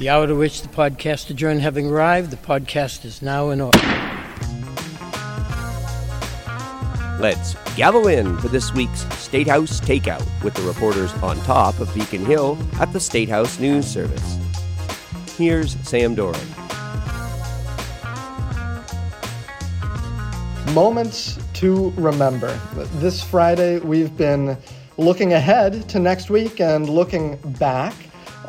The hour to which the podcast adjourned having arrived, the podcast is now in order. Let's gavel in for this week's State House Takeout with the reporters on top of Beacon Hill at the State House News Service. Here's Sam Doran. Moments to remember. This Friday, we've been looking ahead to next week and looking back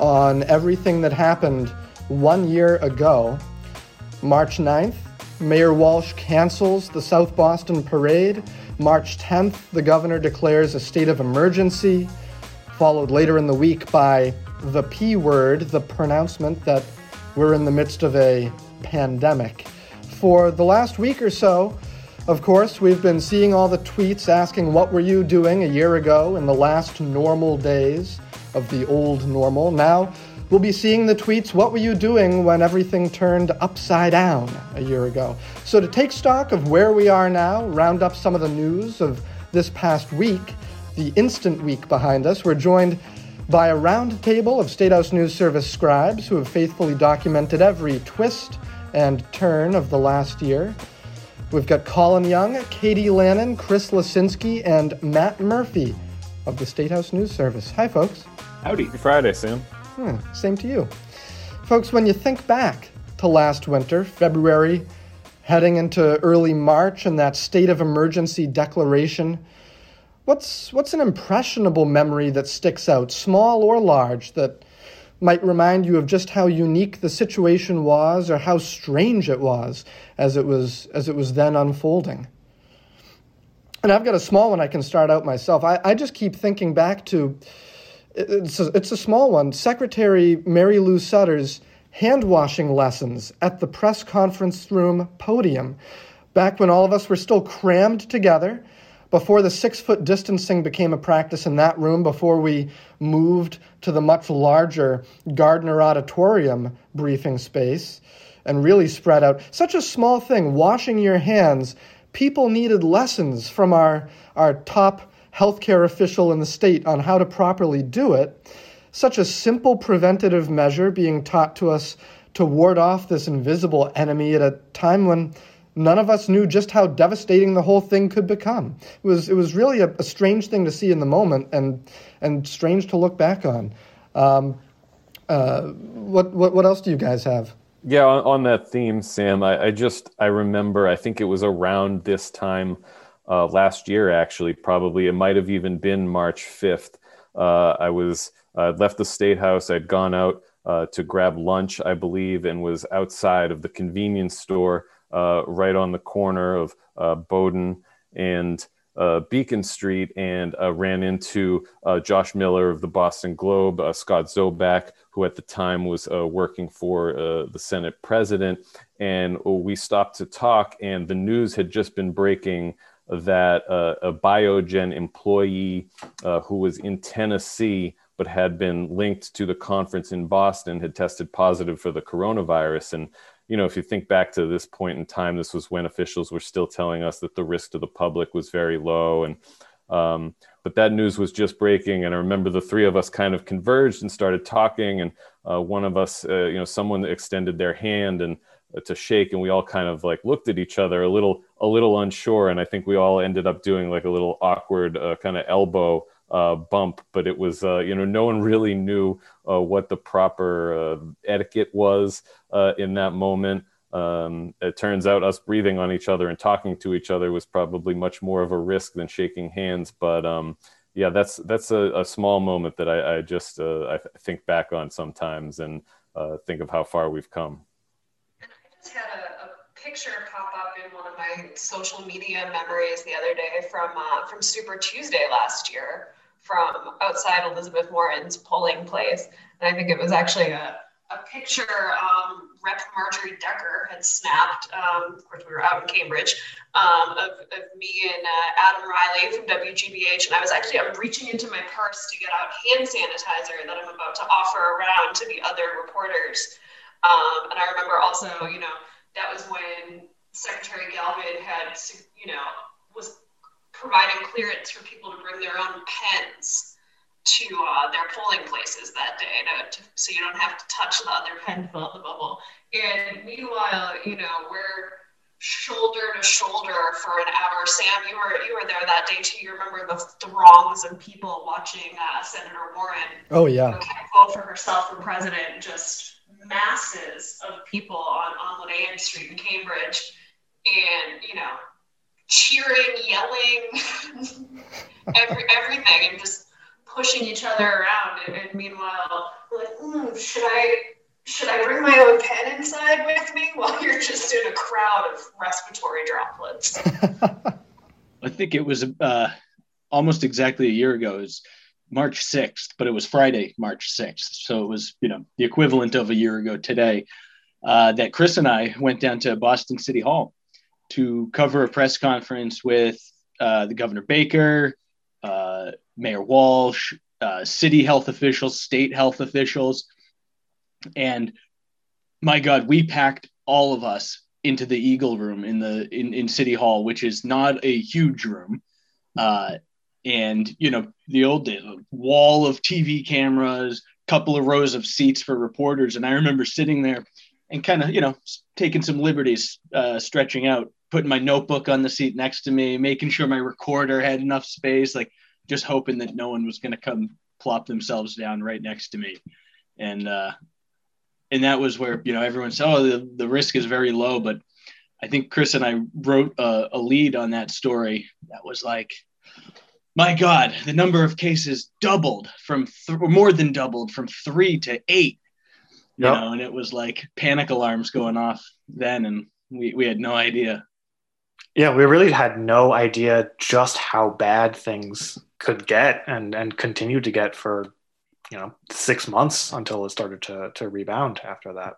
on everything that happened one year ago. March 9th, Mayor Walsh cancels the South Boston Parade. March 10th, the governor declares a state of emergency, followed later in the week by the P word, the pronouncement that we're in the midst of a pandemic. For the last week or so, of course, we've been seeing all the tweets asking, What were you doing a year ago in the last normal days? Of the old normal. Now we'll be seeing the tweets, What were you doing when everything turned upside down a year ago? So, to take stock of where we are now, round up some of the news of this past week, the instant week behind us, we're joined by a round table of State House News Service scribes who have faithfully documented every twist and turn of the last year. We've got Colin Young, Katie Lannan, Chris Lisinski, and Matt Murphy of the State House News Service. Hi, folks. Howdy. Happy Friday, Sam. Hmm, same to you. Folks, when you think back to last winter, February, heading into early March, and that state of emergency declaration, what's, what's an impressionable memory that sticks out, small or large, that might remind you of just how unique the situation was or how strange it was as it was, as it was then unfolding? And I've got a small one I can start out myself. I, I just keep thinking back to it's a, it's a small one. Secretary Mary Lou Sudders' hand washing lessons at the press conference room podium back when all of us were still crammed together before the six foot distancing became a practice in that room, before we moved to the much larger Gardner Auditorium briefing space and really spread out. Such a small thing, washing your hands. People needed lessons from our, our top healthcare official in the state on how to properly do it, such a simple preventative measure being taught to us to ward off this invisible enemy at a time when none of us knew just how devastating the whole thing could become. It was it was really a, a strange thing to see in the moment and and strange to look back on. Um, uh, what, what what else do you guys have? Yeah, on, on that theme, Sam, I, I, just I remember I think it was around this time uh, last year, actually, probably. It might have even been March 5th. Uh, I was uh, left the state house. I'd gone out uh, to grab lunch, I believe, and was outside of the convenience store uh, right on the corner of uh, Bowdoin and Beacon Street and uh, ran into uh, Josh Miller of the Boston Globe, Scott Zoback, who at the time was working for the Senate president. And we stopped to talk, and the news had just been breaking that uh, a Biogen employee uh, who was in Tennessee but had been linked to the conference in Boston had tested positive for the coronavirus. And, you know, if you think back to this point in time, this was when officials were still telling us that the risk to the public was very low. And, um, but that news was just breaking. And I remember the three of us kind of converged and started talking. And uh, one of us, uh, you know, someone extended their hand and to shake and we all kind of like looked at each other a little a little unsure and i think we all ended up doing like a little awkward uh, kind of elbow uh, bump but it was uh, you know no one really knew uh, what the proper uh, etiquette was uh, in that moment. Um, it turns out us breathing on each other and talking to each other was probably much more of a risk than shaking hands but um, yeah that's that's a, a, small moment that i, I just I think back on sometimes and think of how far we've come. I just had a, a, picture pop up in one of my social media memories the other day from uh, from Super Tuesday last year from outside Elizabeth Warren's polling place. And I think it was actually a, a picture um, Rep. Marjorie Decker had snapped. Um, of course, we were out in Cambridge um, of, of, me and uh, Adam Reilly from WGBH. And I was actually, I'm reaching into my purse to get out hand sanitizer that I'm about to offer around to the other reporters. Um, and I remember also, you know, that was when Secretary Galvin had, you know, was providing clearance for people to bring their own pens to uh, their polling places that day to, to, so you don't have to touch the other pen to fill out the bubble. And meanwhile, you know, we're shoulder to shoulder for an hour. Sam, you were you were there that day too. You remember the throngs of people watching uh, Senator Warren. Oh yeah. Vote for herself for president. Just masses of people on on Linnaean Street in Cambridge, and you know, cheering, yelling, every everything, and just pushing each other around. And, and meanwhile, like, mm, should I should I bring my own pen inside with me while you're just in a crowd of respiratory droplets? I think it was uh, almost exactly a year ago. It was March 6th, but it was Friday, March 6th. So it was, you know, the equivalent of a year ago today uh, that Chris and I went down to Boston City Hall to cover a press conference with uh, the Governor Baker, uh, Mayor Walsh, uh, city health officials, state health officials. And my god we packed all of us into the eagle room in the in, in city hall which is not a huge room. Uh, and you know the old days wall of tv cameras couple of rows of seats for reporters. And i remember sitting there and kind of you know taking some liberties uh, stretching out putting my notebook on the seat next to me making sure my recorder had enough space like just hoping that no one was going to come plop themselves down right next to me and uh, and that was where you know everyone said, "Oh, the, the risk is very low." But I think Chris and I wrote a, a lead on that story that was like, "My God, the number of cases doubled from th- more than doubled from three to eight." You yep. know, and it was like panic alarms going off then, and we we had no idea. Yeah, we really had no idea just how bad things could get and and continue to get for you know six months until it started to to rebound after that.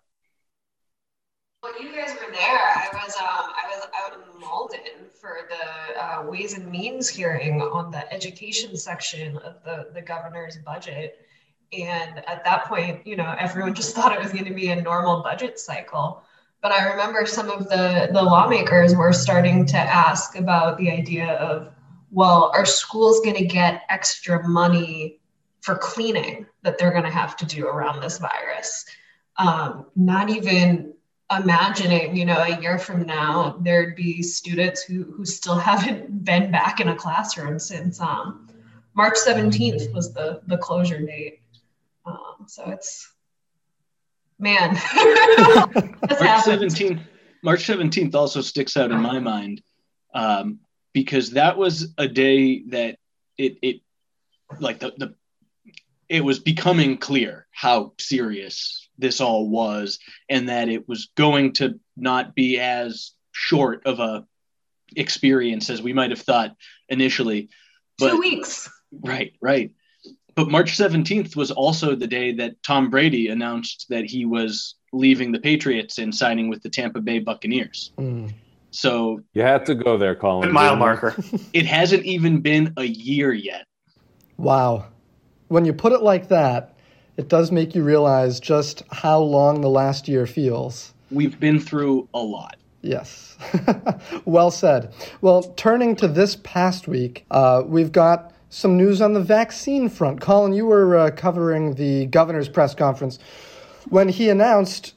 When you guys were there, I was um, I was out in Malden for the uh, Ways and Means hearing on the education section of the the governor's budget, and at that point, you know, everyone just thought it was going to be a normal budget cycle. But I remember some of the the lawmakers were starting to ask about the idea of, well, are schools going to get extra money for cleaning that they're going to have to do around this virus. Um, not even imagining, you know, a year from now, there'd be students who, who still haven't been back in a classroom since um, March 17th was the, the closure date. So it's, man. March 17th, March 17th also sticks out in my mind um, because that was a day that it, it like the, the it was becoming clear how serious this all was and that it was going to not be as short of a experience as we might have thought initially. But, two weeks. Right right but march 17th was also the day that tom brady announced that he was leaving the patriots and signing with the tampa bay buccaneers mm. so you had to go there colin mile marker it hasn't even been a year yet wow when you put it like that, it does make you realize just how long the last year feels. We've been through a lot. Yes. well said. Well, turning to this past week, uh, we've got some news on the vaccine front. Colin, you were uh, covering the governor's press conference when he announced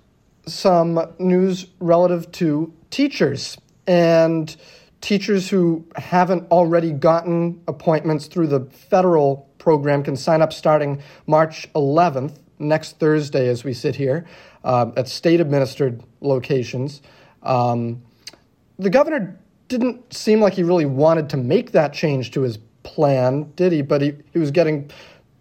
some news relative to teachers and teachers who haven't already gotten appointments through the federal program can sign up starting March 11th, next Thursday, as we sit here, uh, at state administered locations. Um, the governor didn't seem like he really wanted to make that change to his plan, did he? But he, he was getting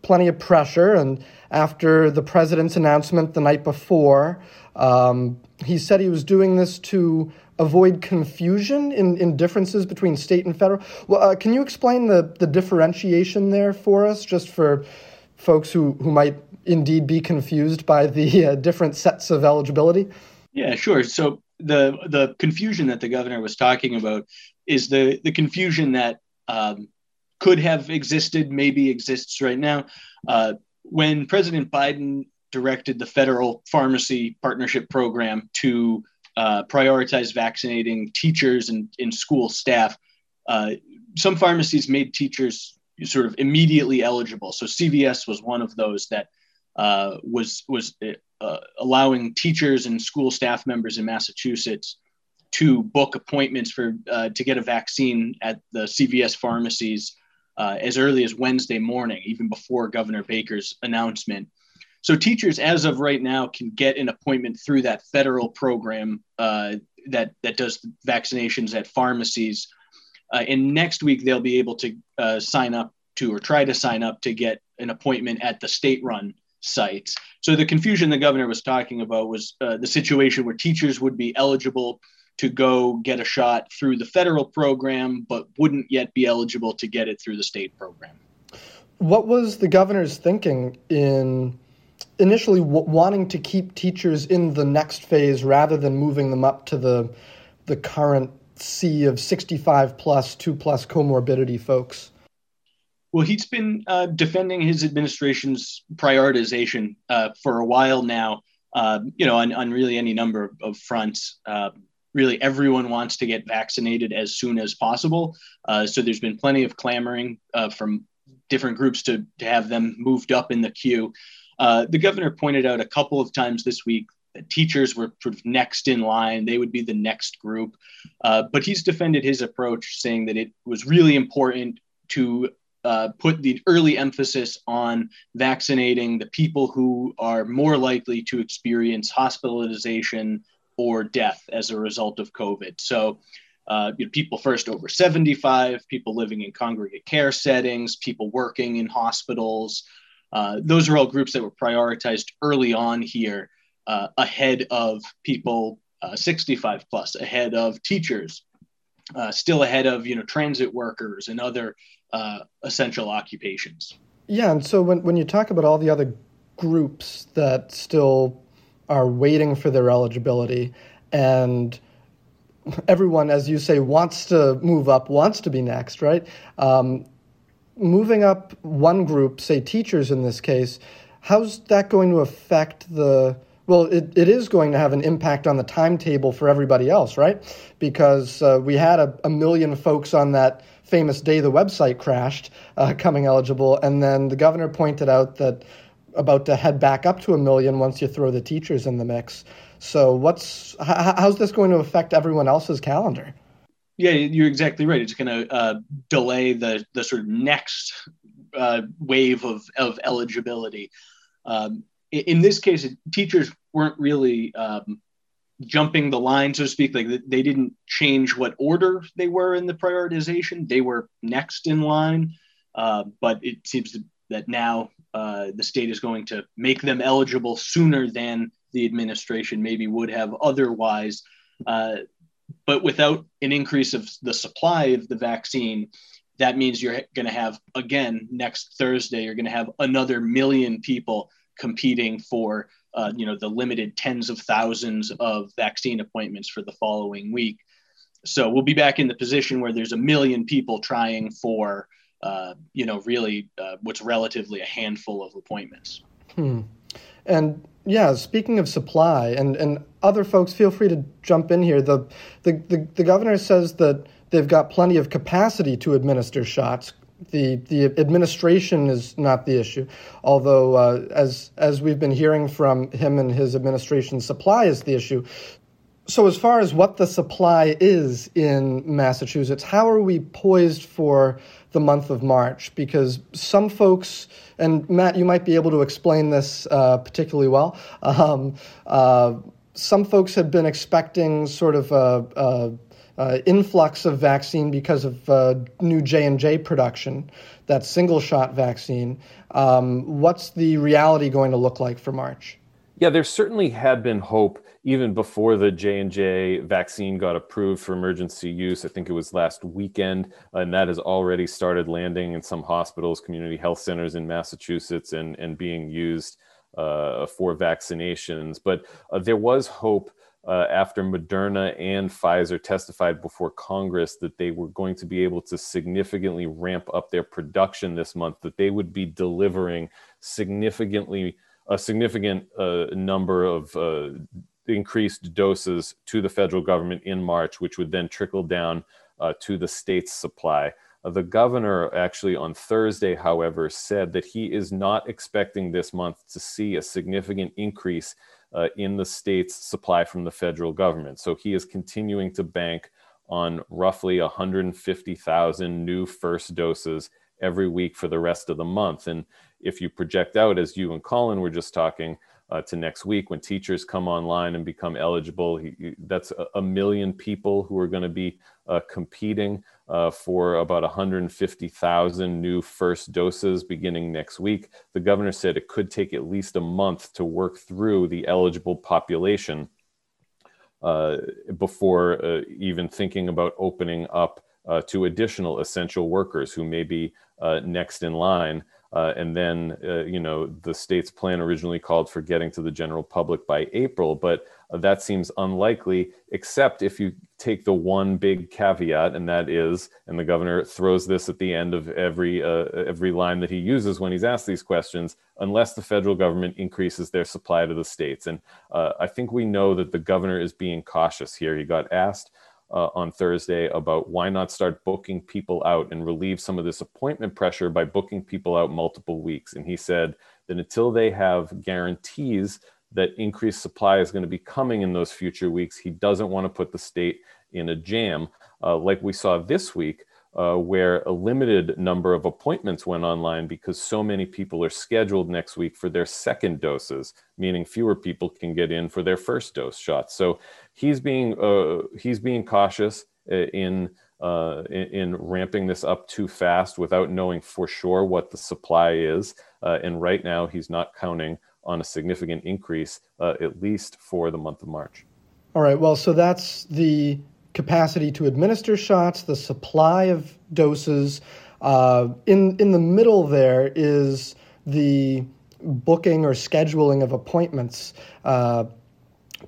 plenty of pressure. And after the president's announcement the night before, um, he said he was doing this to avoid confusion in, in differences between state and federal. Well, uh, can you explain the, the differentiation there for us, just for folks who, who might indeed be confused by the uh, different sets of eligibility? Yeah, sure. So the the confusion that the governor was talking about is the the confusion that um, could have existed, maybe exists right now. Uh, when President Biden directed the federal pharmacy partnership program to uh, prioritize vaccinating teachers and, and school staff. Uh, some pharmacies made teachers sort of immediately eligible. So CVS was one of those that uh, was was uh, allowing teachers and school staff members in Massachusetts to book appointments for uh, to get a vaccine at the CVS pharmacies uh, as early as Wednesday morning, even before Governor Baker's announcement. So teachers, as of right now, can get an appointment through that federal program uh, that that does vaccinations at pharmacies. Uh, and next week they'll be able to uh, sign up to or try to sign up to get an appointment at the state-run sites. So the confusion the governor was talking about was uh, the situation where teachers would be eligible to go get a shot through the federal program, but wouldn't yet be eligible to get it through the state program. What was the governor's thinking in initially w- wanting to keep teachers in the next phase rather than moving them up to the the current sea of 65 plus, 2 plus comorbidity folks? Well, he's been uh, defending his administration's prioritization uh, for a while now, uh, you know, on, on, really any number of fronts. Uh, really, everyone wants to get vaccinated as soon as possible. Uh, so there's been plenty of clamoring uh, from different groups to, to have them moved up in the queue. the governor pointed out a couple of times this week that teachers were sort of next in line. They would be the next group. but he's defended his approach, saying that it was really important to uh, put the early emphasis on vaccinating the people who are more likely to experience hospitalization or death as a result of COVID. So, uh, you know, people first over 75, people living in congregate care settings, people working in hospitals. Uh, those are all groups that were prioritized early on here uh, ahead of people uh, 65 plus, ahead of teachers, uh, still ahead of you know transit workers and other uh, essential occupations. Yeah, and so when when you talk about all the other groups that still are waiting for their eligibility, and everyone, as you say, wants to move up, wants to be next, right? Um, moving up one group, say teachers in this case, how's that going to affect the well, it, it is going to have an impact on the timetable for everybody else, right? Because uh, we had a, a, million folks on that famous day the website crashed uh, coming eligible, and then the governor pointed out that about to head back up to a million once you throw the teachers in the mix. So, what's how's this going to affect everyone else's calendar? Yeah, you're exactly right. It's going to uh, delay the the sort of next uh, wave of of eligibility. Um, in this case, teachers weren't really um, jumping the line, so to speak. Like they didn't change what order they were in the prioritization; they were next in line. Uh, but it seems that now uh, the state is going to make them eligible sooner than the administration maybe would have otherwise. Uh, but without an increase of the supply of the vaccine, that means you're going to have again next Thursday. You're going to have another million people competing for uh, you know the limited tens of thousands of vaccine appointments for the following week. So we'll be back in the position where there's a million people trying for uh, you know really uh, what's relatively a handful of appointments. Hmm. And yeah, speaking of supply, and, and other folks, feel free to jump in here. The, the, the, the governor says that they've got plenty of capacity to administer shots the the administration is not the issue, although uh, as as we've been hearing from him and his administration, supply is the issue. So as far as what the supply is in Massachusetts, how are we poised for the month of March? Because some folks, and Matt, you might be able to explain this uh, particularly well. Um, uh, some folks have been expecting sort of a, a uh, influx of vaccine because of uh, new J and J production, that single shot vaccine. Um, what's the reality going to look like for March? Yeah, there certainly had been hope even before the J and J vaccine got approved for emergency use. I think it was last weekend, and that has already started landing in some hospitals, community health centers in Massachusetts, and and being used uh, for vaccinations. But uh, there was hope uh, after Moderna and Pfizer testified before Congress that they were going to be able to significantly ramp up their production this month, that they would be delivering significantly a significant uh, number of uh, increased doses to the federal government in March, which would then trickle down uh, to the state's supply. Uh, the governor actually on Thursday, however, said that he is not expecting this month to see a significant increase uh, in the state's supply from the federal government. So he is continuing to bank on roughly 150,000 new first doses every week for the rest of the month. And if you project out, as you and Colin were just talking, uh, to next week when teachers come online and become eligible. He, he, that's a, a, million people who are going to be uh, competing uh, for about 150,000 new first doses beginning next week. The governor said it could take at least a month to work through the eligible population uh, before uh, even thinking about opening up uh, to additional essential workers who may be next in line. Uh, and then, uh, you know, the state's plan originally called for getting to the general public by April, but uh, that seems unlikely, except if you take the one big caveat, and that is, and the governor throws this at the end of every uh, every line that he uses when he's asked these questions, unless the federal government increases their supply to the states. And uh, I think we know that the governor is being cautious here. He got asked uh, on Thursday about why not start booking people out and relieve some of this appointment pressure by booking people out multiple weeks. And he said that until they have guarantees that increased supply is going to be coming in those future weeks, he doesn't want to put the state in a jam uh, like we saw this week uh, where a limited number of appointments went online because so many people are scheduled next week for their second doses, meaning fewer people can get in for their first dose shots. So he's being uh, he's being cautious in, uh, in, in ramping this up too fast without knowing for sure what the supply is. Uh, and right now, he's not counting on a significant increase, uh, at least for the month of March. All right. Well, so that's the capacity to administer shots, the supply of doses. Uh, in in the middle there is the booking or scheduling of appointments uh,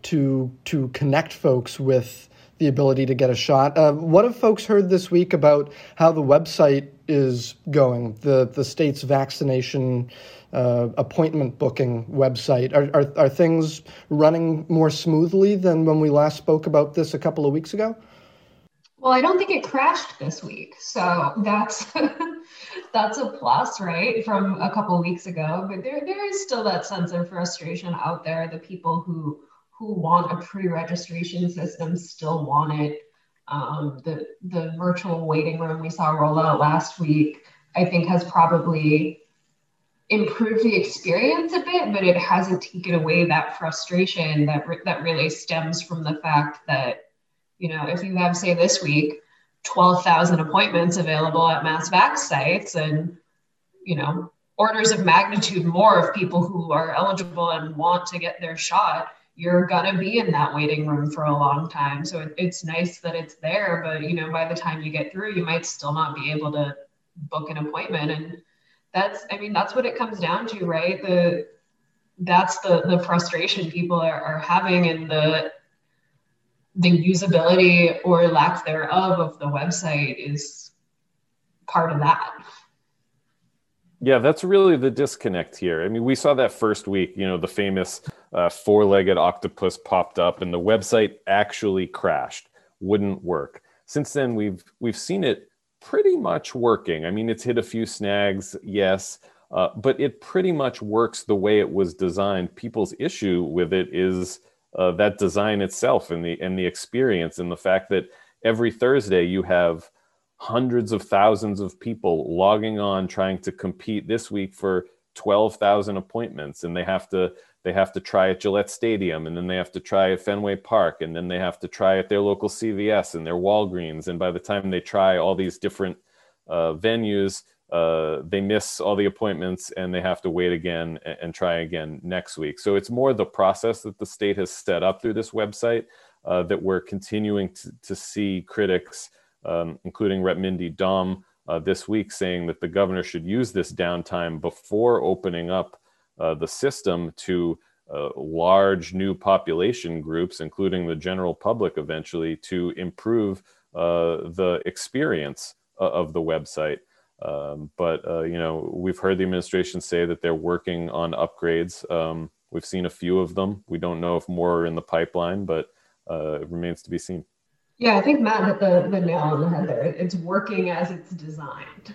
to to connect folks with the ability to get a shot. Uh, what have folks heard this week about how the website is going? The the state's vaccination uh, appointment booking website. Are, are, are things running more smoothly than when we last spoke about this a couple of weeks ago? Well, I don't think it crashed this week, so that's that's a plus, right, from a couple of weeks ago. But there there is still that sense of frustration out there. The people who who want a pre-registration system still want it. Um, the the virtual waiting room we saw roll out last week, I think, has probably improved the experience a bit, but it hasn't taken away that frustration that re- that really stems from the fact that you know if you have say this week 12,000 appointments available at mass vax sites and you know orders of magnitude more of people who are eligible and want to get their shot you're to be in that waiting room for a long time. So it, it's nice that it's there but you know by the time you get through you might still not be able to book an appointment. And that's i mean that's what it comes down to right? The that's the the frustration people are, are having and the the usability or lack thereof of the website is part of that yeah that's really the disconnect here i mean we saw that first week you know the famous uh, four-legged octopus popped up and the website actually crashed wouldn't work since then we've we've seen it pretty much working. I mean, it's hit a few snags, yes, uh, but it pretty much works the way it was designed. People's issue with it is uh, that design itself and the and the experience and the fact that every Thursday you have hundreds of thousands of people logging on trying to compete this week for 12,000 appointments and they have to they have to try at Gillette Stadium, and then they have to try at Fenway Park, and then they have to try at their local CVS and their Walgreens. And by the time they try all these different uh, venues, uh, they miss all the appointments and they have to wait again and, and, try again next week. So it's more the process that the state has set up through this website uh, that we're continuing to, to see critics, um, including Rep. Mindy Domb, uh, this week saying that the governor should use this downtime before opening up uh, the system to uh, large new population groups, including the general public eventually, to improve uh, the experience uh, of the website. Um, but, uh, you know, we've heard the administration say that they're working on upgrades. Um, we've seen a few of them. We don't know if more are in the pipeline, but it remains to be seen. Yeah, I think Matt hit the, the nail on the head there. It's working as it's designed.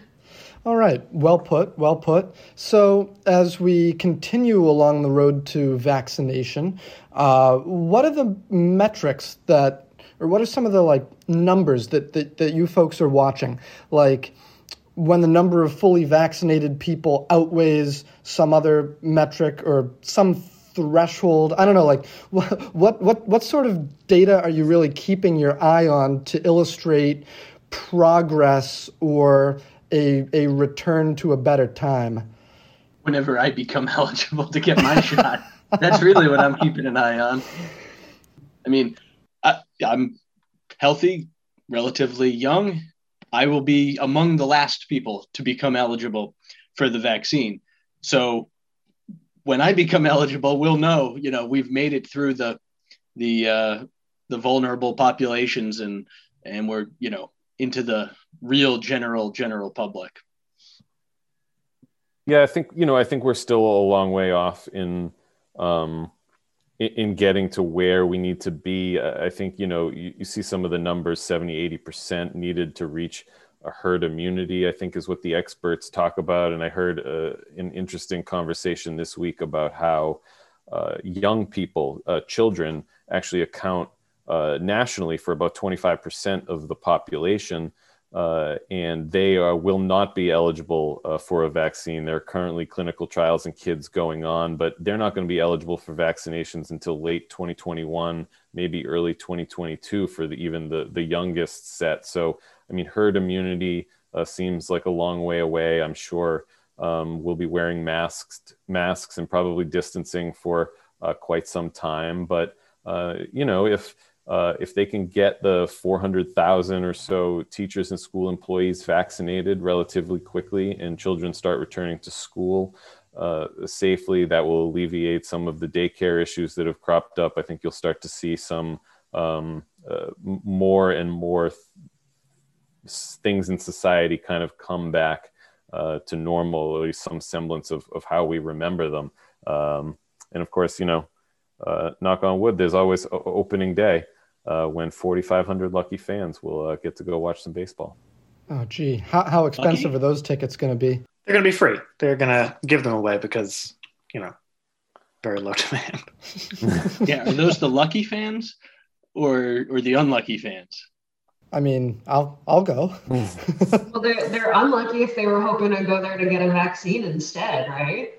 All right, well put, well put. So, as we continue along the road to vaccination, uh, what are the metrics that, or what are some of the like numbers that, that, that you folks are watching? Like, when the number of fully vaccinated people outweighs some other metric or some threshold. I don't know like what what what sort of data are you really keeping your eye on to illustrate progress or a a return to a better time? Whenever i become eligible to get my shot. That's really what i'm keeping an eye on. I mean I, i'm healthy relatively young. I will be among the last people to become eligible for the vaccine. So when I become eligible, we'll know, you know, we've made it through the the uh, the vulnerable populations and and we're, you know, into the real general general public. Yeah, I think you know, I think we're still a long way off in um, in getting to where we need to be. I think you know, you, you see some of the numbers, 70, 80 percent needed to reach a herd immunity, I think is what the experts talk about. And I heard uh, an interesting conversation this week about how uh, young people, uh, children, actually account uh, nationally for about 25% of the population. Uh, and they are, will not be eligible uh, for a vaccine. There are currently clinical trials in kids going on, but they're not going to be eligible for vaccinations until late 2021, maybe early 2022 for the, even the, the youngest set. So I mean, herd immunity uh, seems like a long way away. I'm sure um, we'll be wearing masks, masks, and probably distancing for uh, quite some time. But uh, you know, if uh, if they can get the 400,000 or so teachers and school employees vaccinated relatively quickly, and children start returning to school uh, safely, that will alleviate some of the daycare issues that have cropped up. I think you'll start to see some um, uh, more and more th- things in society kind of come back uh, to normal, or at least some semblance of, of how we remember them. Um, and of course, you know, uh, knock on wood, there's always o- opening day uh, when 4,500 lucky fans will uh, get to go watch some baseball. Oh, gee. How, how expensive lucky? are those tickets going to be? They're going to be free. They're going to give them away because, you know, very low demand. yeah. Are those the lucky fans or, or the unlucky fans? I mean, I'll I'll go. well, they're they're unlucky if they were hoping to go there to get a vaccine instead, right?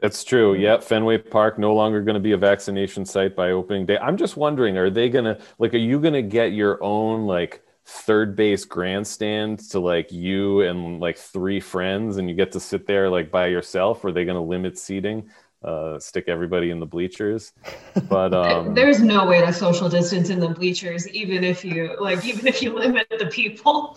That's true. Yep, Fenway Park no longer going to be a vaccination site by opening day. I'm just wondering, are they going to like? Are you going to get your own like third base grandstand to like you and like three friends, and you get to sit there like by yourself? Or are they going to limit seating? Uh, stick everybody in the bleachers. But um, there's no way to social distance in the bleachers, even if you like, even if you limit the people.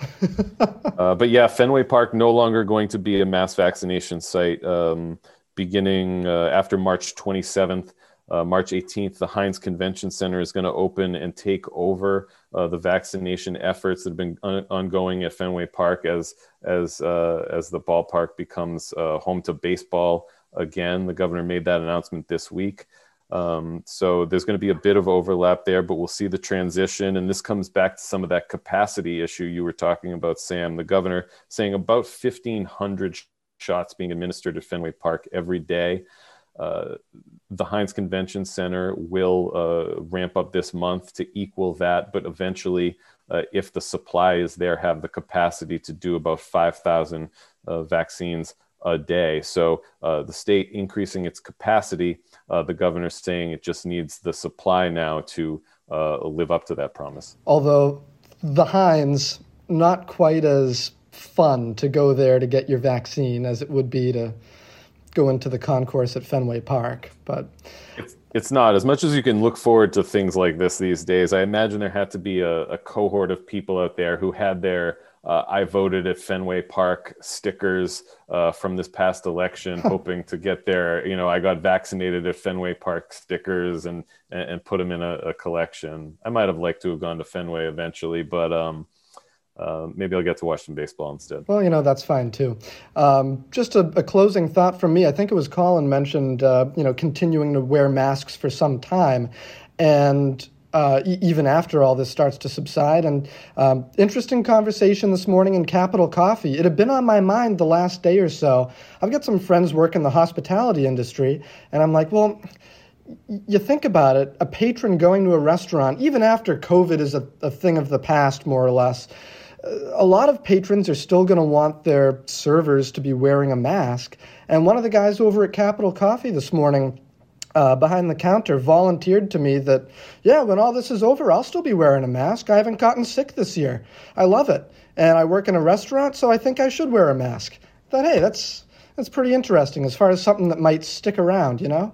uh, but yeah, Fenway Park no longer going to be a mass vaccination site. Um, beginning uh, after March 27th, uh, March 18th, the Hynes Convention Center is going to open and take over uh, the vaccination efforts that have been un- ongoing at Fenway Park as as uh, as the ballpark becomes uh, home to baseball again. The governor made that announcement this week. Um, so there's going to be a bit of overlap there, but we'll see the transition. And this comes back to some of that capacity issue you were talking about, Sam. The governor saying about 1,500 shots being administered at Fenway Park every day. Uh, the Hynes Convention Center will uh, ramp up this month to equal that, but eventually, uh, if the supply is there, have the capacity to do about 5,000 uh, vaccines a day. So uh, the state increasing its capacity, uh, the governor's saying it just needs the supply now to uh, live up to that promise. Although the Hynes, not quite as fun to go there to get your vaccine as it would be to go into the concourse at Fenway Park, but. It's, it's not as much as you can look forward to things like this these days. I imagine there had to be a, a cohort of people out there who had their uh, I voted at Fenway Park stickers uh, from this past election, hoping to get there. You know, I got vaccinated at Fenway Park stickers and and, put them in a, a, collection. I might have liked to have gone to Fenway eventually, but um, uh, maybe I'll get to watch some baseball instead. Well, you know that's fine too. Um, just a, a, closing thought from me. I think it was Colin mentioned, uh, you know, continuing to wear masks for some time, and uh, e- even after all this starts to subside. And um, interesting conversation this morning in Capital Coffee. It had been on my mind the last day or so. I've got some friends work in the hospitality industry, and I'm like, well, you think about it, a patron going to a restaurant, even after COVID is a, a thing of the past, more or less, a lot of patrons are still going to want their servers to be wearing a mask. And one of the guys over at Capital Coffee this morning, uh, behind the counter, volunteered to me that, yeah, when all this is over, I'll still be wearing a mask. I haven't gotten sick this year. I love it. And I work in a restaurant, so I think I should wear a mask. I thought, hey, that's, that's pretty interesting as far as something that might stick around, you know?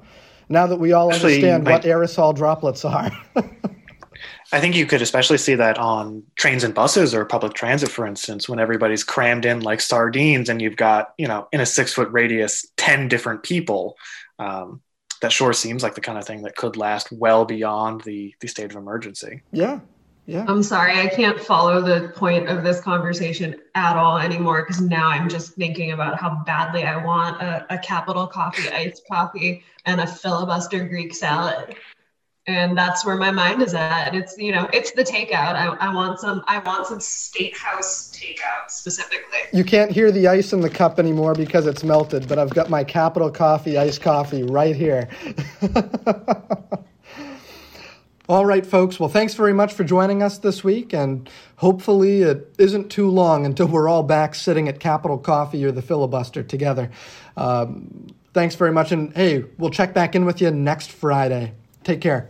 Now that we all Actually, understand might- what aerosol droplets are. I think you could especially see that on trains and buses or public transit, for instance, when everybody's crammed in like sardines and you've got, you know, in a six foot radius, 10 different people. Um, that sure seems like the kind of thing that could last well beyond the, the state of emergency. yeah, yeah. I'm sorry, I can't follow the point of this conversation at all anymore because now I'm just thinking about how badly I want a, a capital coffee, iced coffee, and a filibuster Greek salad. And that's where my mind is at. It's you know, it's the takeout. I, I want some. I want some state house takeout specifically. You can't hear the ice in the cup anymore because it's melted, but I've got my Capital Coffee iced coffee right here. All right, folks. Well, thanks very much for joining us this week, and hopefully it isn't too long until we're all back sitting at Capital Coffee or the filibuster together. Um, thanks very much, and hey, we'll check back in with you next Friday. Take care.